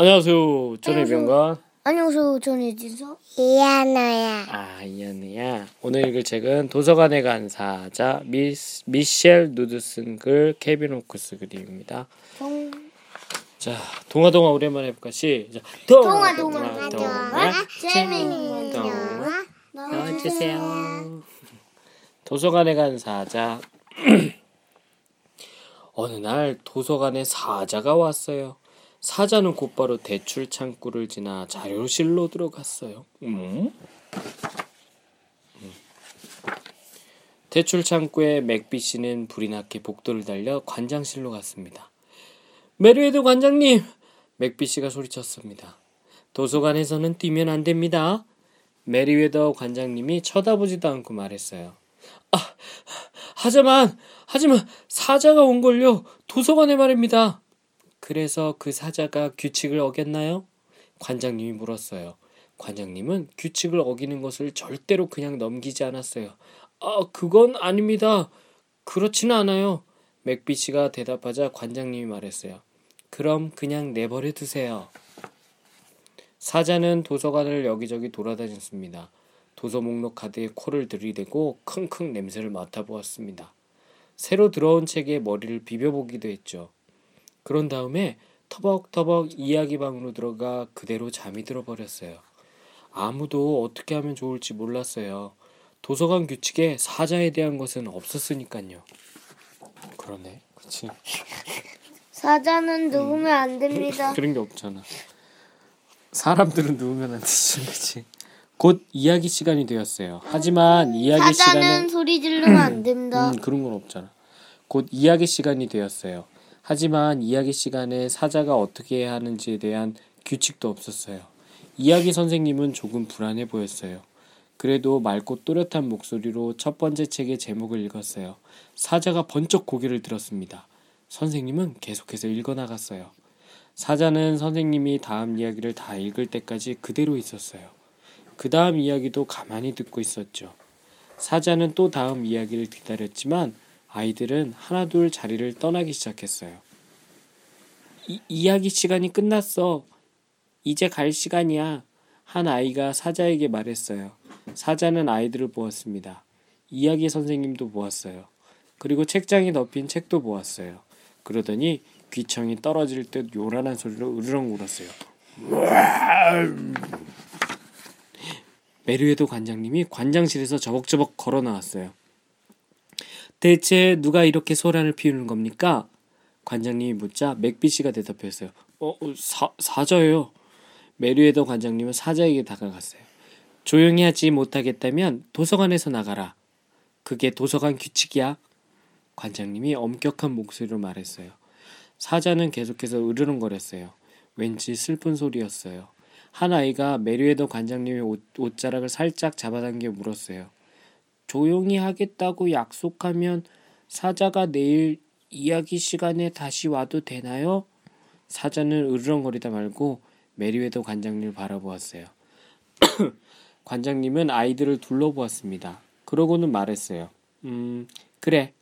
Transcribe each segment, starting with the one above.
안녕하세요. 저는 병관. 안녕하세요. 저는 이진서. 이하나야. 아, 이하네야. 오늘 읽을 책은 도서관에 간 사자 미스, 미셸 누드슨 글 케빈 호크스 그림입니다. 동... 자, 동화 동화 오랜만에 해볼까? 시작. 동화 동화 동화 동화 동화 나와주세요. 도서관에 간 사자. 어느 날 도서관에 사자가 왔어요. 사자는 곧바로 대출 창구를 지나 자료실로 들어갔어요. 음? 음. 대출 창구에 맥비 씨는 부리나케 복도를 달려 관장실로 갔습니다. 메리웨더 관장님! 맥비 씨가 소리쳤습니다. 도서관에서는 뛰면 안 됩니다. 메리웨더 관장님이 쳐다보지도 않고 말했어요. 아, 하지만, 하지만 사자가 온 걸요. 도서관에 말입니다. 그래서 그 사자가 규칙을 어겼나요? 관장님이 물었어요. 관장님은 규칙을 어기는 것을 절대로 그냥 넘기지 않았어요. 아, 그건 아닙니다. 그렇지는 않아요. 맥비 씨가 대답하자 관장님이 말했어요. 그럼 그냥 내버려 두세요. 사자는 도서관을 여기저기 돌아다녔습니다. 도서 목록 카드에 코를 들이대고 킁킁 냄새를 맡아보았습니다. 새로 들어온 책에 머리를 비벼보기도 했죠. 그런 다음에 터벅터벅 이야기방으로 들어가 그대로 잠이 들어버렸어요. 아무도 어떻게 하면 좋을지 몰랐어요. 도서관 규칙에 사자에 대한 것은 없었으니까요. 그러네, 그치? 사자는 누우면 안 됩니다. 그런 게 없잖아. 사람들은 누우면 안 되지, 그치? 곧 이야기 시간이 되었어요. 하지만 이야기 사자는 시간은 소리 지르면 안 됩니다. 음, 그런 건 없잖아. 곧 이야기 시간이 되었어요. 하지만 이야기 시간에 사자가 어떻게 해야 하는지에 대한 규칙도 없었어요. 이야기 선생님은 조금 불안해 보였어요. 그래도 맑고 또렷한 목소리로 첫 번째 책의 제목을 읽었어요. 사자가 번쩍 고개를 들었습니다. 선생님은 계속해서 읽어 나갔어요. 사자는 선생님이 다음 이야기를 다 읽을 때까지 그대로 있었어요. 그 다음 이야기도 가만히 듣고 있었죠. 사자는 또 다음 이야기를 기다렸지만 아이들은 하나둘 자리를 떠나기 시작했어요. 이, 이야기 시간이 끝났어. 이제 갈 시간이야. 한 아이가 사자에게 말했어요. 사자는 아이들을 보았습니다. 이야기 선생님도 보았어요. 그리고 책장에 덮인 책도 보았어요. 그러더니 귀청이 떨어질 듯 요란한 소리로 으르렁 울었어요. 메리웨더 관장님이 관장실에서 저벅저벅 걸어 나왔어요. 대체 누가 이렇게 소란을 피우는 겁니까? 관장님이 묻자 맥비 씨가 대답했어요. 어, 사, 사자예요. 메리웨더 관장님은 사자에게 다가갔어요. 조용히 하지 못하겠다면 도서관에서 나가라. 그게 도서관 규칙이야. 관장님이 엄격한 목소리로 말했어요. 사자는 계속해서 으르렁거렸어요. 왠지 슬픈 소리였어요. 한 아이가 메리웨더 관장님의 옷, 옷자락을 살짝 잡아당겨 물었어요. 조용히 하겠다고 약속하면 사자가 내일 이야기 시간에 다시 와도 되나요? 사자는 으르렁거리다 말고 메리웨더 관장님을 바라보았어요. 관장님은 아이들을 둘러보았습니다. 그러고는 말했어요. 음, 그래.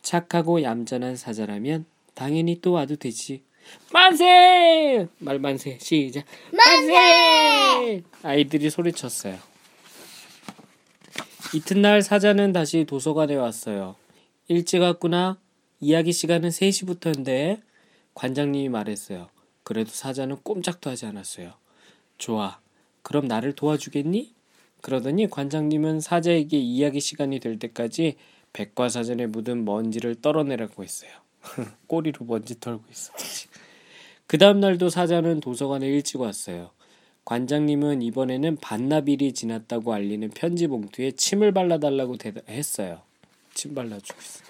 착하고 얌전한 사자라면 당연히 또 와도 되지. 만세! 말 만세. 시작. 만세! 아이들이 소리쳤어요. 이튿날 사자는 다시 도서관에 왔어요. 일찍 왔구나. 이야기 시간은 3시부터인데 관장님이 말했어요. 그래도 사자는 꼼짝도 하지 않았어요. 좋아. 그럼 나를 도와주겠니? 그러더니 관장님은 사자에게 이야기 시간이 될 때까지 백과사전에 묻은 먼지를 떨어내라고 했어요. 꼬리로 먼지 털고 있어. 그 다음 날도 사자는 도서관에 일찍 왔어요. 관장님은 이번에는 반나절이 지났다고 알리는 편지 봉투에 침을 발라달라고 했어요. 침 발라주고 있어.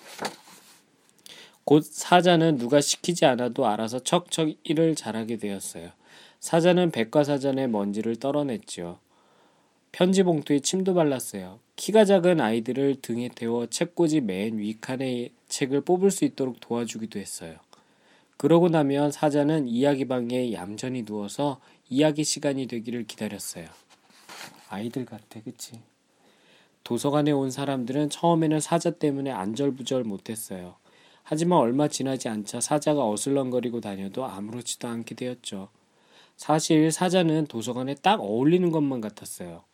곧 사자는 누가 시키지 않아도 알아서 척척 일을 잘하게 되었어요. 사자는 백과사전의 먼지를 떨어냈지요. 편지 봉투에 침도 발랐어요. 키가 작은 아이들을 등에 태워 책꽂이 맨 위칸에 책을 뽑을 수 있도록 도와주기도 했어요. 그러고 나면 사자는 이야기방에 얌전히 누워서 이야기 시간이 되기를 기다렸어요. 아이들 같아, 그치? 도서관에 온 사람들은 처음에는 사자 때문에 안절부절 못했어요. 하지만 얼마 지나지 않자 사자가 어슬렁거리고 다녀도 아무렇지도 않게 되었죠. 사실 사자는 도서관에 딱 어울리는 것만 같았어요.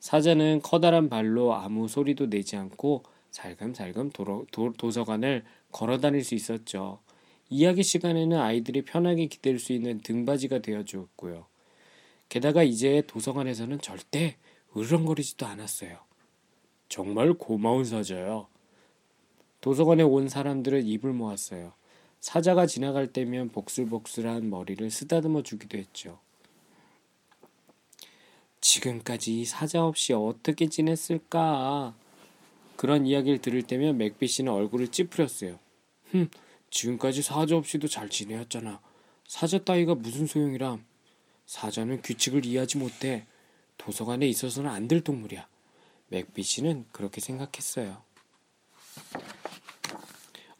사자는 커다란 발로 아무 소리도 내지 않고 살금살금 도로, 도, 도서관을 걸어 다닐 수 있었죠. 이야기 시간에는 아이들이 편하게 기댈 수 있는 등받이가 되어 주었고요. 게다가 이제 도서관에서는 절대 으르렁거리지도 않았어요. 정말 고마운 사자야. 도서관에 온 사람들은 입을 모았어요. 사자가 지나갈 때면 복슬복슬한 머리를 쓰다듬어 주기도 했죠. 지금까지 사자 없이 어떻게 지냈을까? 그런 이야기를 들을 때면 맥비 씨는 얼굴을 찌푸렸어요. 흠, 지금까지 사자 없이도 잘 지내었잖아. 사자 따위가 무슨 소용이람? 사자는 규칙을 이해하지 못해. 도서관에 있어서는 안 될 동물이야. 맥비 씨는 그렇게 생각했어요.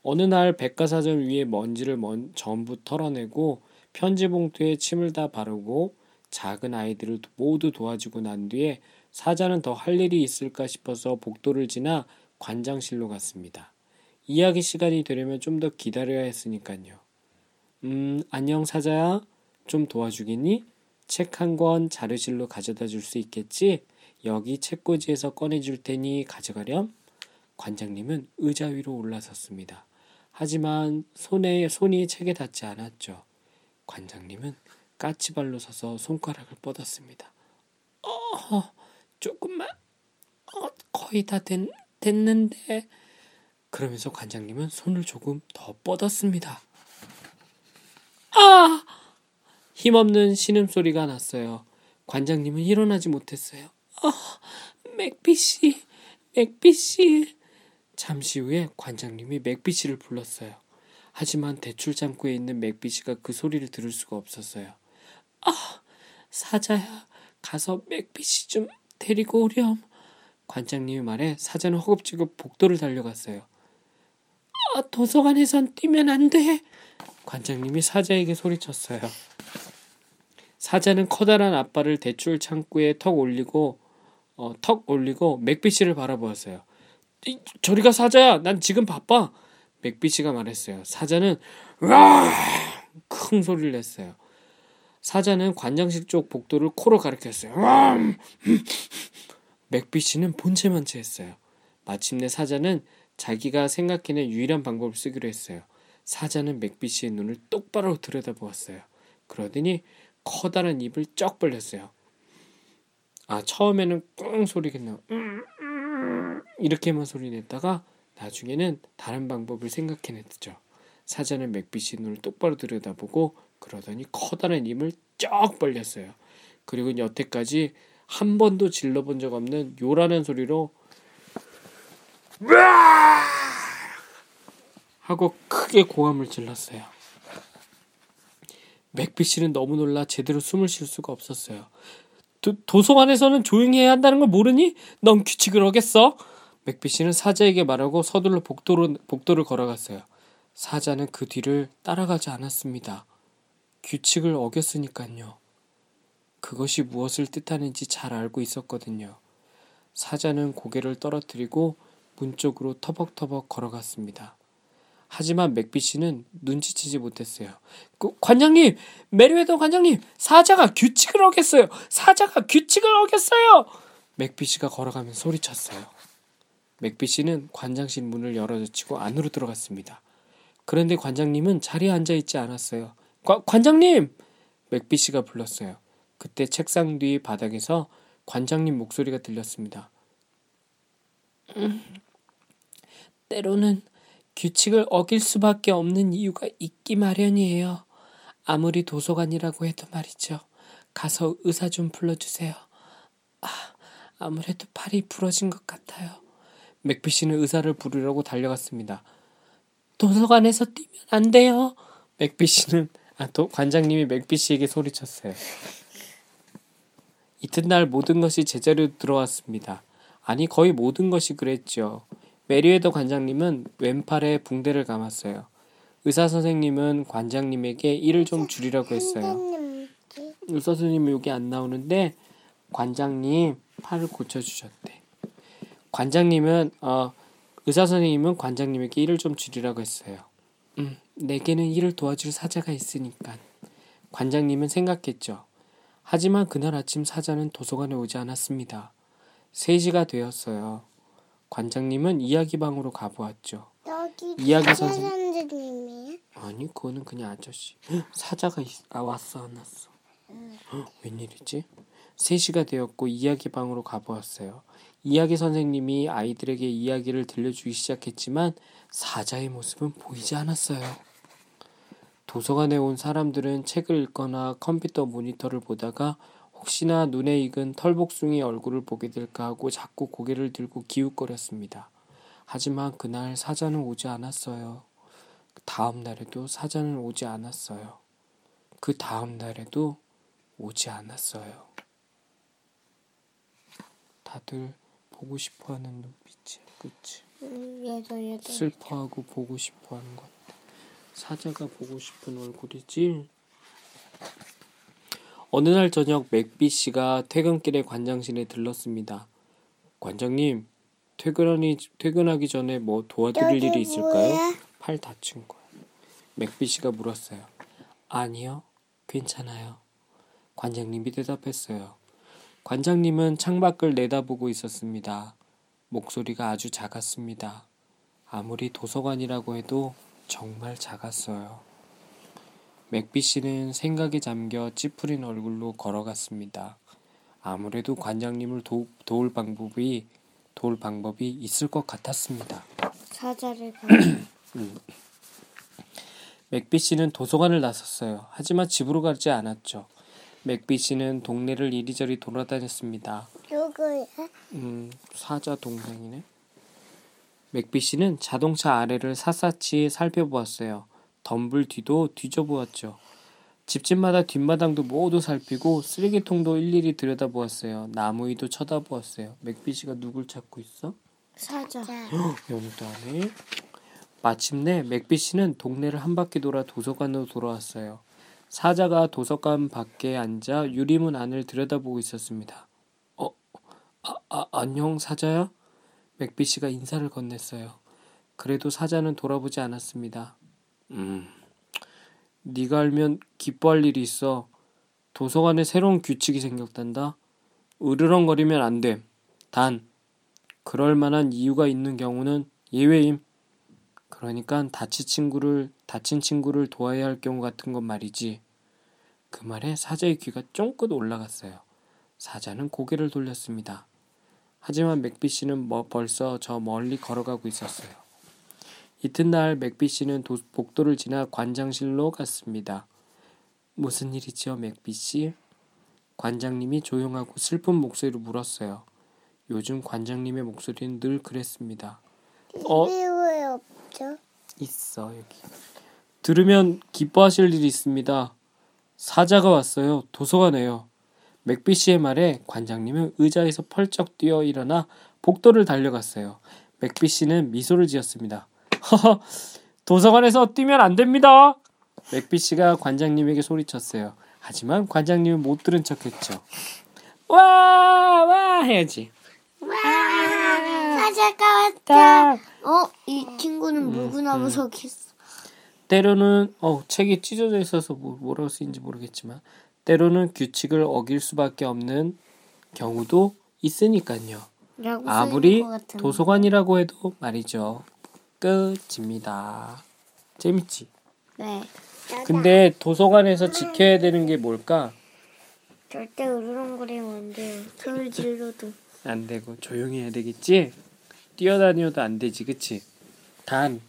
어느 날 백과사전 위에 먼지를 먼, 전부 털어내고 편지 봉투에 침을 다 바르고 작은 아이들을 모두 도와주고 난 뒤에 사자는 더 할 일이 있을까 싶어서 복도를 지나 관장실로 갔습니다. 이야기 시간이 되려면 좀 더 기다려야 했으니까요. 음, 안녕 사자야. 좀 도와주겠니? 책 한 권 자료실로 가져다 줄 수 있겠지? 여기 책꽂이에서 꺼내줄 테니 가져가렴. 관장님은 의자 위로 올라섰습니다. 하지만 손에 손이 책에 닿지 않았죠. 관장님은 까치발로 서서 손가락을 뻗었습니다. 어, 조금만, 어, 거의 다 됐, 됐는데. 그러면서 관장님은 손을 조금 더 뻗었습니다. 아! 힘없는 신음소리가 났어요. 관장님은 일어나지 못했어요. 아, 맥비씨, 맥비씨. 잠시 후에 관장님이 맥비씨를 불렀어요. 하지만 대출 창구에 있는 맥비씨가 그 소리를 들을 수가 없었어요. 아, 사자야, 가서 맥비씨 좀 데리고 오렴. 관장님의 말에 사자는 허겁지겁 복도를 달려갔어요. 아, 도서관에선 뛰면 안 돼. 관장님이 사자에게 소리쳤어요. 사자는 커다란 앞발을 대출 창구에 턱 올리고 어, 턱 올리고 맥비씨를 바라보았어요. 저리 가 사자야. 난 지금 바빠. 맥비씨가 말했어요. 사자는 큰 소리를 냈어요. 사자는 관장실 쪽 복도를 코로 가리켰어요. 맥비씨는 본체만 채했어요. 마침내 사자는 자기가 생각해낸 유일한 방법을 쓰기로 했어요. 사자는 맥비 씨의 눈을 똑바로 들여다보았어요. 그러더니 커다란 입을 쩍 벌렸어요. 아 처음에는 꿍 소리가 나요. 이렇게만 소리 냈다가 나중에는 다른 방법을 생각해냈죠. 사자는 맥비씨 눈을 똑바로 들여다보고 그러더니 커다란 입을 쩍 벌렸어요. 그리고 여태까지 한 번도 질러본 적 없는 요란한 소리로 하고 크게 고함을 질렀어요. 맥비씨는 너무 놀라 제대로 숨을 쉴 수가 없었어요. 도, 서관에서는 조용히 해야 한다는 걸 모르니? 넌 규칙을 어겼어? 맥비씨는 사자에게 말하고 서둘러 복도로, 복도를 걸어갔어요. 사자는 그 뒤를 따라가지 않았습니다. 규칙을 어겼으니까요. 그것이 무엇을 뜻하는지 잘 알고 있었거든요. 사자는 고개를 떨어뜨리고 문 쪽으로 터벅터벅 걸어갔습니다. 하지만 맥비 씨는 눈치채지 못했어요. 그, 관장님, 메리웨더 관장님, 사자가 규칙을 어겼어요. 사자가 규칙을 어겼어요. 맥비 씨가 걸어가면 소리쳤어요. 맥비 씨는 관장실 문을 열어젖히고 안으로 들어갔습니다. 그런데 관장님은 자리에 앉아 있지 않았어요. 과, 관장님! 맥비 씨가 불렀어요. 그때 책상 뒤 바닥에서 관장님 목소리가 들렸습니다. 음, 때로는 규칙을 어길 수밖에 없는 이유가 있기 마련이에요. 아무리 도서관이라고 해도 말이죠. 가서 의사 좀 불러주세요. 아, 아무래도 팔이 부러진 것 같아요. 맥비 씨는 의사를 부르려고 달려갔습니다. 도서관에서 뛰면 안 돼요. 맥비 씨는 아, 도, 관장님이 맥비 씨에게 소리쳤어요. 이튿날 모든 것이 제자리로 돌아왔습니다. 아니 거의 모든 것이 그랬죠. 메리웨더 관장님은 왼팔에 붕대를 감았어요. 의사 선생님은 관장님에게 일을 좀 줄이라고 했어요. 의사 선생님은 여기 안 나오는데 관장님 팔을 고쳐주셨대. 관장님은 어, 의사 선생님은 관장님에게 일을 좀 줄이라고 했어요. 음, 내게는 일을 도와줄 사자가 있으니까. 관장님은 생각했죠. 하지만 그날 아침 사자는 도서관에 오지 않았습니다. 3시가 되었어요. 관장님은 이야기방으로 가보았죠. 여기 이야기 선생- 선생님이에요? 아니 그거는 그냥 아저씨. 헉, 사자가 있... 아 왔어 안 왔어. 헉, 웬일이지? 3시가 되었고 이야기방으로 가보았어요. 이야기 선생님이 아이들에게 이야기를 들려주기 시작했지만 사자의 모습은 보이지 않았어요. 도서관에 온 사람들은 책을 읽거나 컴퓨터 모니터를 보다가 혹시나 눈에 익은 털복숭이 얼굴을 보게 될까 하고 자꾸 고개를 들고 기웃거렸습니다. 하지만 그날 사자는 오지 않았어요. 다음 날에도 사자는 오지 않았어요. 그 다음 날에도 오지 않았어요. 다들 보고 싶어하는 눈빛이야, 그치? 음, 얘도 얘도. 슬퍼하고 보고 싶어하는 것. 사자가 보고 싶은 얼굴이지. 어느 날 저녁 맥비 씨가 퇴근길에 관장실에 들렀습니다. 관장님, 퇴근하니 퇴근하기 전에 뭐 도와드릴 일이 있을까요? 뭐야? 팔 다친 거야. 맥비 씨가 물었어요. 아니요, 괜찮아요. 관장님이 대답했어요. 관장님은 창밖을 내다보고 있었습니다. 목소리가 아주 작았습니다. 아무리 도서관이라고 해도 정말 작았어요. 맥비 씨는 생각에 잠겨 찌푸린 얼굴로 걸어갔습니다. 아무래도 관장님을 도, 도울 방법이 도울 방법이 있을 것 같았습니다. 사자를 봐. 맥비 씨는 도서관을 나섰어요. 하지만 집으로 가지 않았죠. 맥비 씨는 동네를 이리저리 돌아다녔습니다. 누구야? 음, 사자 동생이네. 맥비 씨는 자동차 아래를 샅샅이 살펴보았어요. 덤불 뒤도 뒤져보았죠. 집집마다 뒷마당도 모두 살피고 쓰레기통도 일일이 들여다보았어요. 나무 위도 쳐다보았어요. 맥비 씨가 누굴 찾고 있어? 사자. 영도 안에. 마침내 맥비 씨는 동네를 한 바퀴 돌아 도서관으로 돌아왔어요. 사자가 도서관 밖에 앉아 유리문 안을 들여다보고 있었습니다. 어, 아, 아, 안녕 사자야? 맥비 씨가 인사를 건넸어요. 그래도 사자는 돌아보지 않았습니다. 음, 네가 알면 기뻐할 일이 있어. 도서관에 새로운 규칙이 생겼단다. 으르렁거리면 안 돼. 단, 그럴 만한 이유가 있는 경우는 예외임. 그러니까 다친 친구를 다친 친구를 도와야 할 경우 같은 건 말이지. 그 말에 사자의 귀가 쫑긋 올라갔어요. 사자는 고개를 돌렸습니다. 하지만 맥비 씨는 뭐 벌써 저 멀리 걸어가고 있었어요. 이튿날 맥비 씨는 도- 복도를 지나 관장실로 갔습니다. 무슨 일이지요, 맥비 씨? 관장님이 조용하고 슬픈 목소리로 물었어요. 요즘 관장님의 목소리는 늘 그랬습니다. 어? 왜 없죠? 있어 여기. 들으면 기뻐하실 일이 있습니다. 사자가 왔어요. 도서관에요. 맥비 씨의 말에 관장님은 의자에서 펄쩍 뛰어 일어나 복도를 달려갔어요. 맥비 씨는 미소를 지었습니다. 허허, 도서관에서 뛰면 안 됩니다. 맥비 씨가 관장님에게 소리쳤어요. 하지만 관장님은 못 들은 척했죠. 와, 와 해야지. 사자가 왔다. 어, 이 친구는 물구나무 속에 있어. 때로는 어 책이 찢어져 있어서 뭐, 뭐라고 쓰인지 모르겠지만 때로는 규칙을 어길 수밖에 없는 경우도 있으니까요. 아무리. 도서관이라고 해도 말이죠. 끝입니다. 재밌지? 네. 근데 도서관에서 지켜야 되는 게 뭘까? 절대 으르렁거리면 안 돼요. 소리 질러도. 안 되고 조용히 해야 되겠지? 뛰어다녀도 안 되지, 그치? 단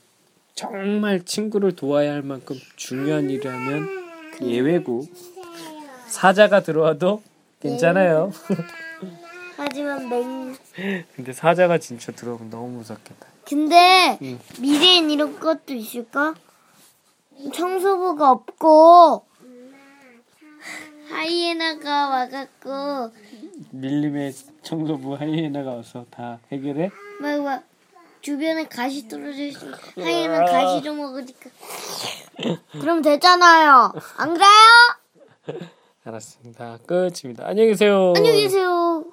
정말 친구를 도와야 할 만큼 중요한 일이라면 예외고 사자가 들어와도 괜찮아요. 하지만 맹. 근데 사자가 진짜 들어오면 너무 무섭겠다. 근데 응. 미래엔 이런 것도 있을까? 청소부가 없고 하이에나가 와갖고 밀림의 청소부 하이에나가 와서 다 해결해? 막, 막 주변에 가시 떨어져 있어. 하이에나 가시 좀 먹으니까. 그럼 되잖아요. 안 그래요? 알았습니다. 끝입니다. 안녕히 계세요. 안녕히 계세요.